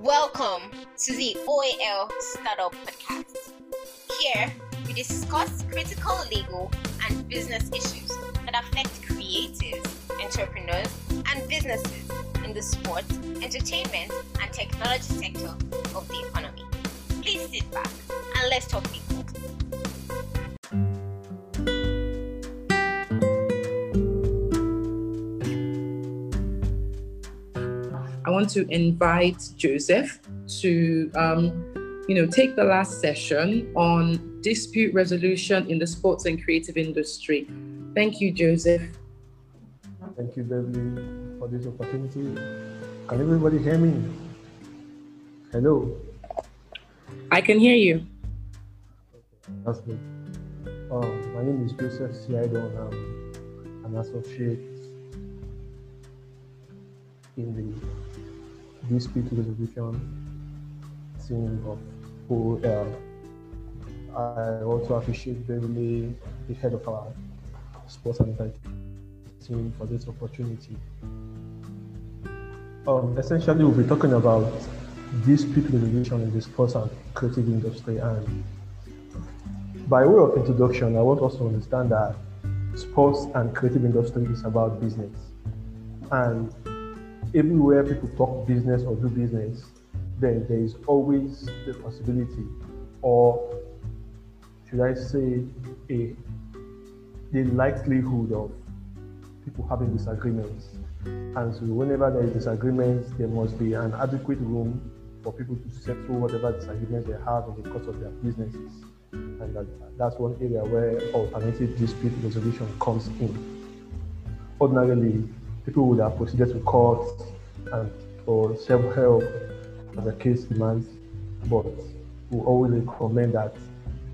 Welcome to the OAL Startup Podcast. Here, we discuss critical legal and business issues that affect creatives, entrepreneurs, and businesses in the sports, entertainment, and technology sector of the economy. Please sit back and let's talk people. Want to invite Joseph to, um, you know, take the last session on dispute resolution in the sports and creative industry. Thank you, Joseph. Thank you, Beverly, for this opportunity. Can everybody hear me? Hello. I can hear you. That's good. Uh, my name is Joseph Siaidon. I'm an associate in the dispute resolution team of OAL. I also appreciate Beverly, the head of our sports and team, for this opportunity. Um, essentially, we'll be talking about dispute resolution in the sports and creative industry. And by way of introduction, I want us to understand that sports and creative industry is about business. And everywhere people talk business or do business, then there is always the possibility, or should I say, a the likelihood of people having disagreements. And so, whenever there is disagreements, there must be an adequate room for people to settle whatever disagreements they have in the course of their businesses. And that, that's one area where alternative dispute resolution comes in. Ordinarily, people would have proceeded to court and for self-help as the case demands, but we always recommend that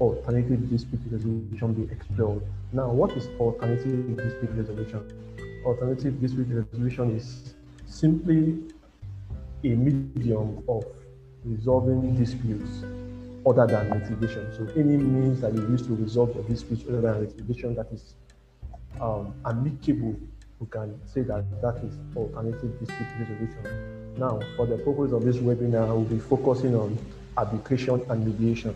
alternative dispute resolution be explored. Now, what is alternative dispute resolution? Alternative dispute resolution is simply a medium of resolving disputes other than litigation. So any means that you use to resolve your disputes other than litigation that is um, amicable, we can say that that is alternative dispute resolution. Now, for the purpose of this webinar, we'll be focusing on arbitration and mediation.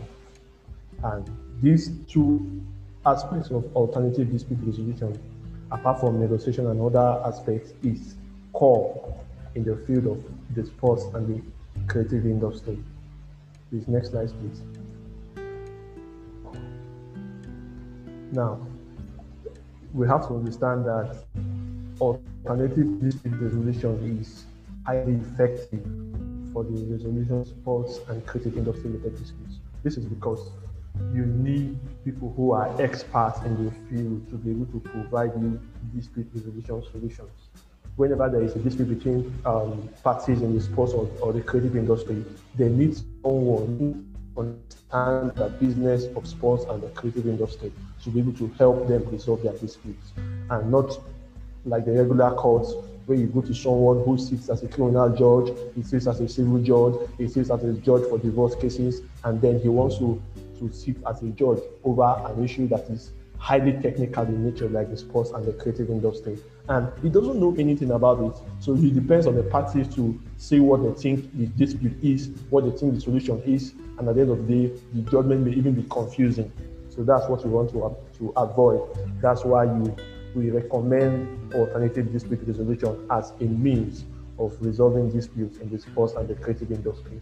And these two aspects of alternative dispute resolution, apart from negotiation and other aspects, is core in the field of the sports and the creative industry. Please, next slide, please. Now, we have to understand that alternative dispute resolution is highly effective for the resolution sports and creative industry related disputes. This is because you need people who are experts in the field to be able to provide you dispute resolution solutions. Whenever there is a dispute between um, parties in the sports or, or, the creative industry, they need someone who understands the business of sports and the creative industry to be able to help them resolve their disputes and not like the regular courts where you go to someone who sits as a criminal judge, he sits as a civil judge, he sits as a judge for divorce cases, and then he wants to to sit as a judge over an issue that is highly technical in nature, like the sports and the creative industry. And he doesn't know anything about it. So he depends on the parties to say what they think the dispute is, what they think the solution is, and at the end of the day, the judgment may even be confusing. So that's what we want to, to avoid. That's why you, we recommend alternative dispute resolution as a means of resolving disputes in the sports and the creative industry.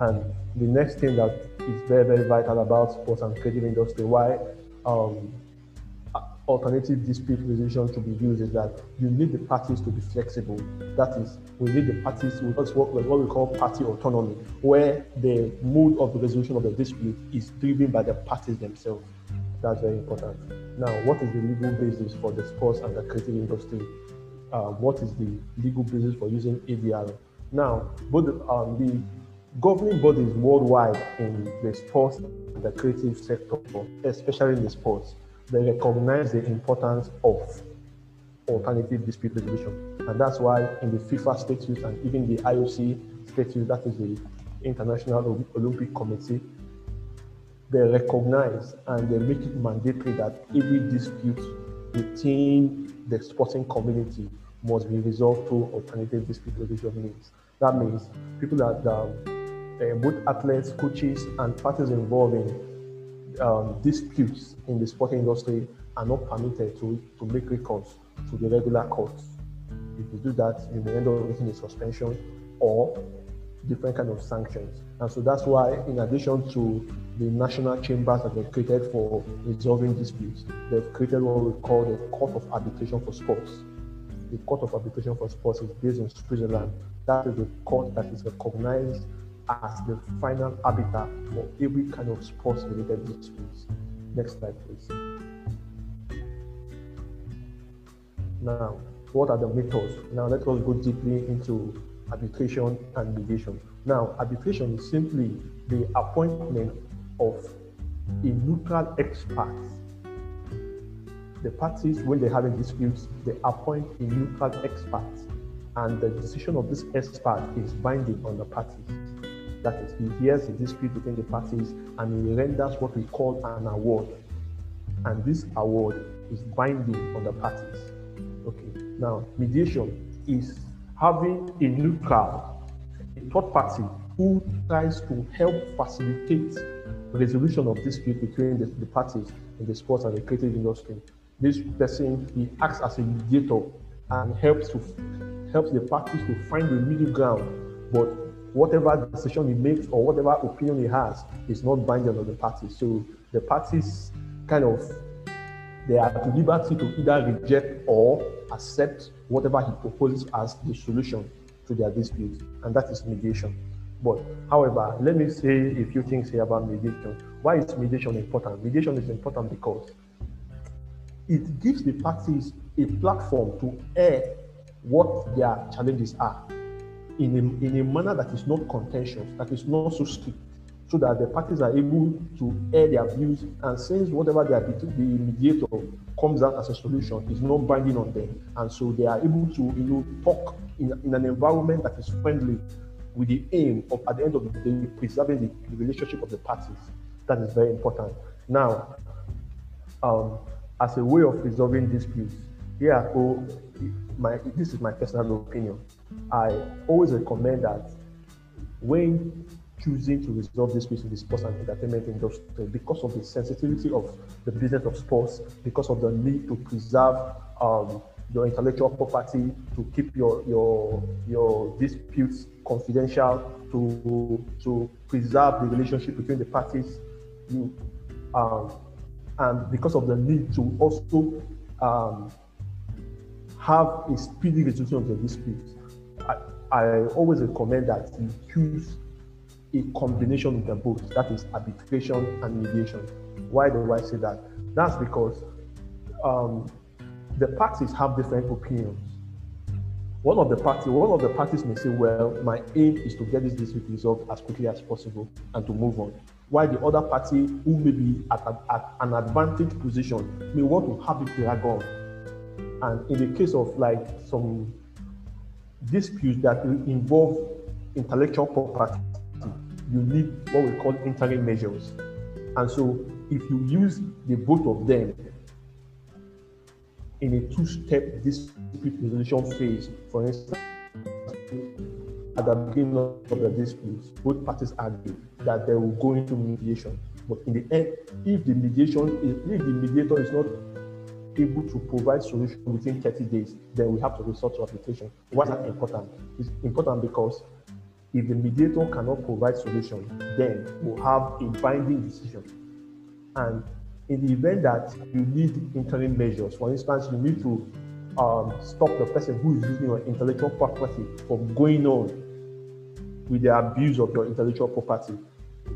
And the next thing that is very, very vital about sports and creative industry, why um, alternative dispute resolution to be used is that you need the parties to be flexible. That is, we need the parties to what, what we call party autonomy, where the mood of the resolution of the dispute is driven by the parties themselves. That's very important. Now, what is the legal basis for the sports and the creative industry? Uh, what is the legal basis for using ADR? Now, both um, the governing bodies worldwide in the sports and the creative sector, especially in the sports, they recognize the importance of alternative dispute resolution. And that's why in the FIFA statutes and even the IOC statutes, that is the International Olympic Committee, they recognize and they make it mandatory that every dispute within the sporting community must be resolved through alternative dispute resolution means. That means people that um, uh, both athletes, coaches, and parties involved in um, disputes in the sporting industry are not permitted to, to make recourse to the regular courts. If you do that, you may end up getting a suspension or different kind of sanctions. And so that's why, in addition to the national chambers that were created for resolving disputes, they've created what we call the Court of Arbitration for Sports. The Court of Arbitration for Sports is based in Switzerland. That is the court that is recognized as the final arbiter for every kind of sports related disputes. Next slide, please. Now, what are the methods? Now, let us go deeply into arbitration and mediation. Now, arbitration is simply the appointment of a neutral expert. The parties, when they have a dispute, they appoint a neutral expert, and the decision of this expert is binding on the parties. That is, he hears the dispute between the parties and he renders what we call an award. And this award is binding on the parties. Okay, now mediation is having a neutral, a third party who tries to help facilitate resolution of dispute between the, the parties in the sports and the creative industry. This person he acts as a mediator and helps to helps the parties to find the middle ground. But whatever decision he makes or whatever opinion he has is not binding on the parties. So the parties kind of they are at liberty to either reject or accept whatever he proposes as the solution to their dispute, and that is mediation. But however, let me say a few things here about mediation. Why is mediation important? Mediation is important because it gives the parties a platform to air what their challenges are in a, in a manner that is not contentious, that is not so strict, so that the parties are able to air their views. And since whatever they are, the mediator comes out as a solution is not binding on them, and so they are able to you know talk in, in an environment that is friendly, with the aim of at the end of the day preserving the, the relationship of the parties. That is very important. Now, um, as a way of resolving disputes, here oh, my this is my personal opinion. I always recommend that when choosing to resolve disputes in the sports and entertainment industry because of the sensitivity of the business of sports, because of the need to preserve um, your intellectual property, to keep your your your disputes confidential, to to preserve the relationship between the parties, um, and because of the need to also um, have a speedy resolution of the dispute. I, I always recommend that you choose a combination of the both, that is arbitration and mediation. Why do I say that? That's because um, the parties have different opinions. One of the party, one of the parties may say, "Well, my aim is to get this dispute resolved as quickly as possible and to move on." While the other party, who may be at, a, at an advantage position, may want to have it drag on. And in the case of like some disputes that involve intellectual property, you need what we call interim measures. And so if you use the both of them in a two-step dispute resolution phase, for instance, at the beginning of the dispute, both parties agree that they will go into mediation. But in the end, if the mediation is, if the mediator is not able to provide solution within 30 days, then we have to resort to arbitration. Why is that important? It's important because if the mediator cannot provide solution, then we'll have a binding decision. And in the event that you need interim measures, for instance, you need to um, stop the person who is using your intellectual property from going on with the abuse of your intellectual property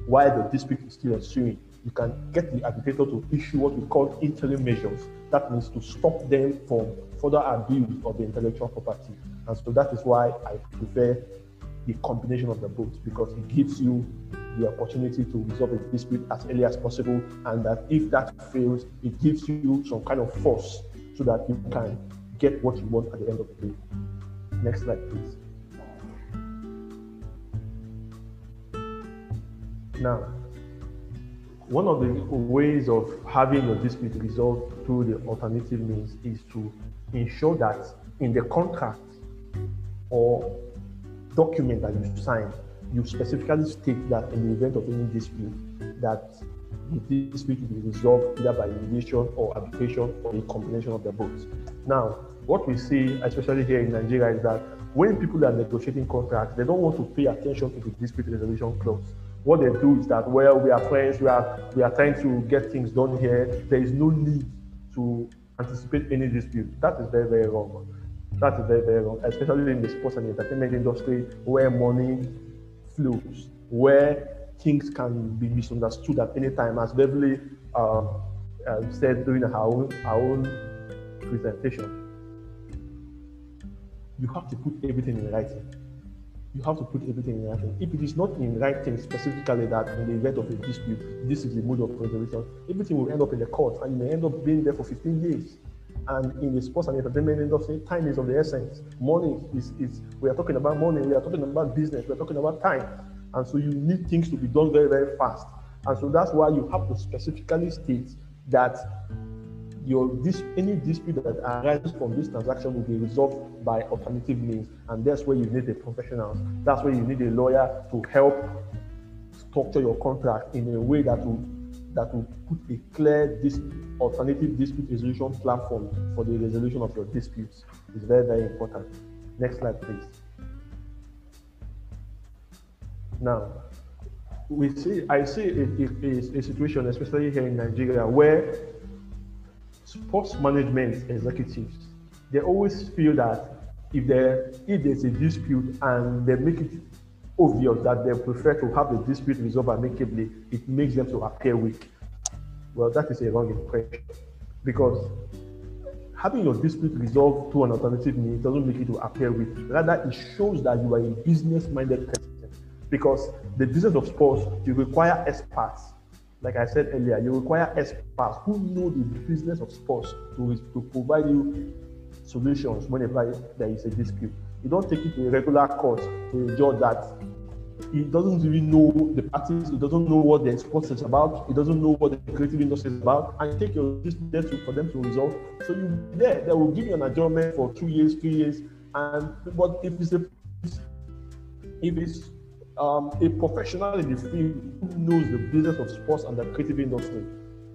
while the dispute is still ensuing. You can get the arbitrator to issue what we call interim measures. That means to stop them from further abuse of the intellectual property. And so that is why I prefer the combination of the both because it gives you the opportunity to resolve a dispute as early as possible, and that if that fails, it gives you some kind of force so that you can get what you want at the end of the day. Next slide, please. Now, one of the ways of having your dispute resolved through the alternative means is to ensure that in the contract or document that you sign, you specifically state that in the event of any dispute, that the dispute will be resolved either by mediation or arbitration or a combination of the both. Now, what we see, especially here in Nigeria, is that when people are negotiating contracts, they don't want to pay attention to the dispute resolution clause. What they do is that, well, we are friends, we are we are trying to get things done here. There is no need to anticipate any dispute. That is very, very wrong. That is very, very wrong, especially in the sports and entertainment industry where money flows, where things can be misunderstood at any time, as Beverly uh, uh, said during her own, her own presentation. You have to put everything in writing. You have to put everything in writing. If it is not in writing specifically that in the event of a dispute, this is the mode of resolution, everything will end up in the court and you may end up being there for 15 days. And in the sports and entertainment industry, time is of the essence. Money is, is we are talking about money, we are talking about business, we are talking about time. And so you need things to be done very, very fast. And so that's why you have to specifically state that your this any dispute that arises from this transaction will be resolved by alternative means. And that's where you need a professional. That's where you need a lawyer to help structure your contract in a way that will that will put a clear alternative dispute resolution platform for the resolution of your disputes. is very, very important. Next slide, please. Now, we see, I see a, a, a, situation, especially here in Nigeria, where sports management executives, they always feel that if there if there's a dispute and they make it obvious that they prefer to have the dispute resolved amicably, it makes them to appear weak. Well, that is a wrong impression because having your dispute resolved through an alternative means doesn't make you to appear weak. Rather, it shows that you are a business-minded person because the business of sports, you require experts. Like I said earlier, you require experts who know the business of sports to, to provide you solutions whenever there is a dispute. You don't take it to a regular court to a judge that he doesn't really know the parties, he doesn't know what the sports is about, he doesn't know what the creative industry is about, and take your dispute there for them to resolve. So you there, they will give you an adjournment for two years, three years, and but if it's a if it's um, a professional in the field who knows the business of sports and the creative industry,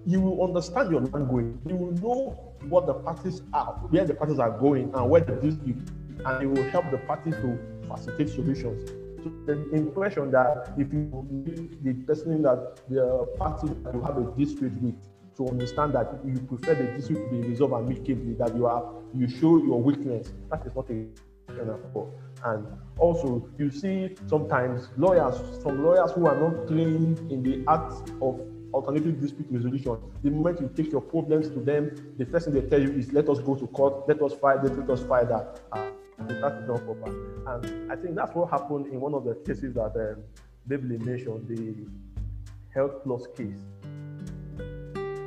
you will understand your language. You will know what the parties are, where the parties are going, and where the dispute, and it will help the parties to facilitate solutions. So the impression that if you meet the person that the party that you have a dispute with to understand that you prefer the dispute to be resolved amicably, that you are you show your weakness, that is not a and also, you see sometimes lawyers, some lawyers who are not trained in the art of alternative dispute resolution. The moment you take your problems to them, the first thing they tell you is, "Let us go to court. Let us fight this. Let us fight that." Uh, that is not proper. And I think that's what happened in one of the cases that um, Beverly mentioned, the Health Plus case.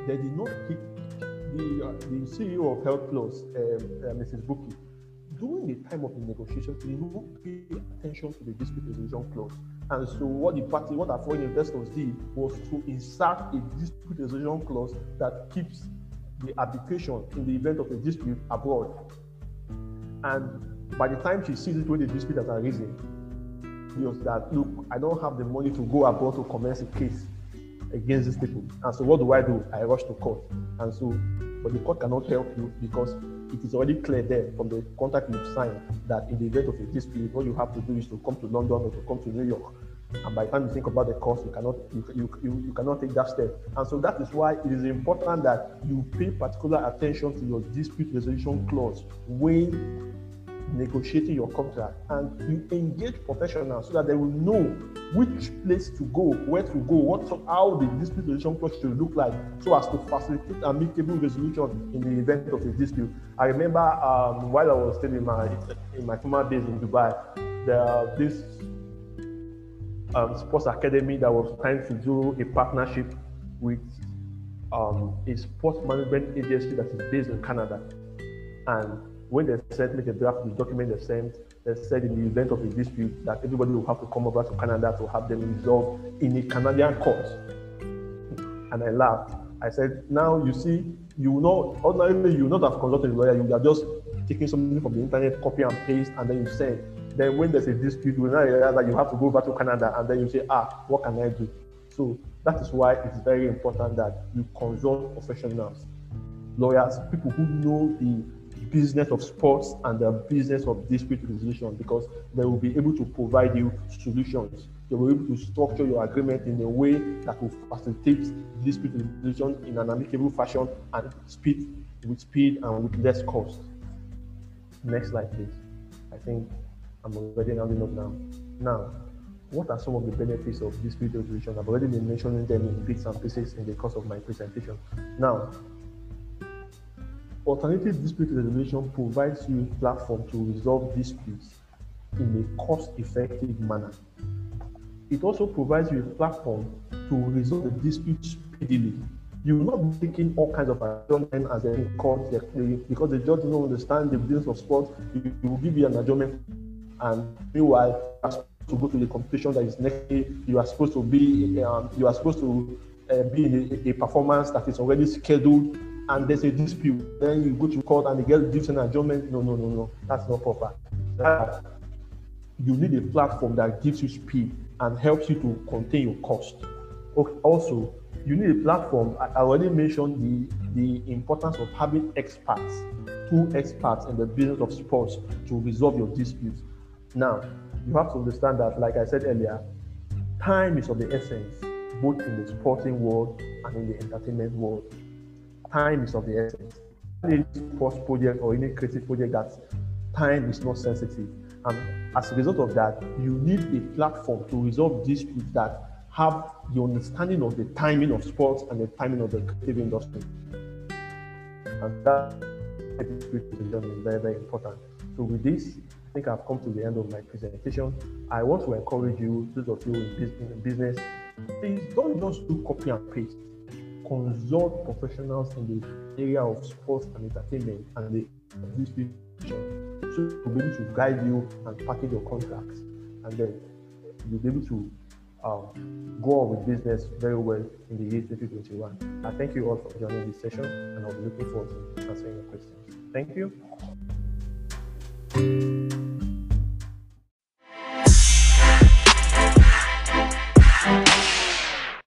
They did not keep the uh, the CEO of Health Plus, um, uh, Mrs. Bukky during the time of the negotiation, they will pay attention to the dispute resolution clause. And so, what the party, what our foreign investors did was to insert a dispute resolution clause that keeps the arbitration in the event of a dispute abroad. And by the time she sees it when the dispute has arisen, was that look, I don't have the money to go abroad to commence a case against these people. And so, what do I do? I rush to court. And so, but the court cannot help you because it is already clear there from the contract you've signed that in the event of a dispute, what you have to do is to come to London or to come to New York. And by the time you think about the cost, you cannot you, you, you, you cannot take that step. And so that is why it is important that you pay particular attention to your dispute resolution clause when negotiating your contract and you engage professionals so that they will know which place to go, where to go, what how the dispute resolution process should look like so as to facilitate amicable resolution in the event of a dispute. I remember um, while I was still in my in my former days in Dubai, there this um, sports academy that was trying to do a partnership with um, a sports management agency that is based in Canada. And when they sent me the draft the document they sent, they said in the event of a dispute that everybody will have to come over to Canada to have them resolved in a Canadian court. And I laughed. I said, now you see, you know, ordinarily you not have consulted a lawyer, you are just taking something from the internet, copy and paste, and then you send. Then when there's a dispute, you now realize that you have to go back to Canada, and then you say, ah, what can I do? So that is why it's very important that you consult professionals, lawyers, people who know the business of sports and the business of dispute resolution because they will be able to provide you solutions. They will be able to structure your agreement in a way that will facilitate dispute resolution in an amicable fashion and speed with speed and with less cost. Next slide, please. I think I'm already rounding up now. Now, what are some of the benefits of dispute resolution? I've already been mentioning them in bits and pieces in the course of my presentation. Now, alternative dispute resolution provides you a platform to resolve disputes in a cost-effective manner. It also provides you a platform to resolve the dispute speedily. You will not be taking all kinds of adjournment as a court because the judge don't understand the business of sports. He will give you an adjournment, and meanwhile, you are supposed to go to the competition that is next day. You are supposed to be um, you are supposed to uh, be in a, a, performance that is already scheduled, and there's a dispute. Then you go to court and the girl gives an adjournment. No, no, no, no, that's not proper. That, you need a platform that gives you speed and helps you to contain your cost. Okay, also, you need a platform. I already mentioned the the importance of having experts, two experts in the business of sports to resolve your disputes. Now, you have to understand that, like I said earlier, time is of the essence, both in the sporting world and in the entertainment world. Time is of the essence. Any sports project or any creative project that time is not sensitive. And as a result of that, you need a platform to resolve disputes that have the understanding of the timing of sports and the timing of the creative industry. And that is very, very important. So with this, I think I've come to the end of my presentation. I want to encourage you, those of you in business, please don't just do copy and paste. Consult professionals in the area of sports and entertainment and the distribution so to be able to guide you and package your contracts. And then you'll be able to um, go on with business very well in the year 2021. I thank you all for joining this session and I'll be looking forward to answering your questions. Thank you.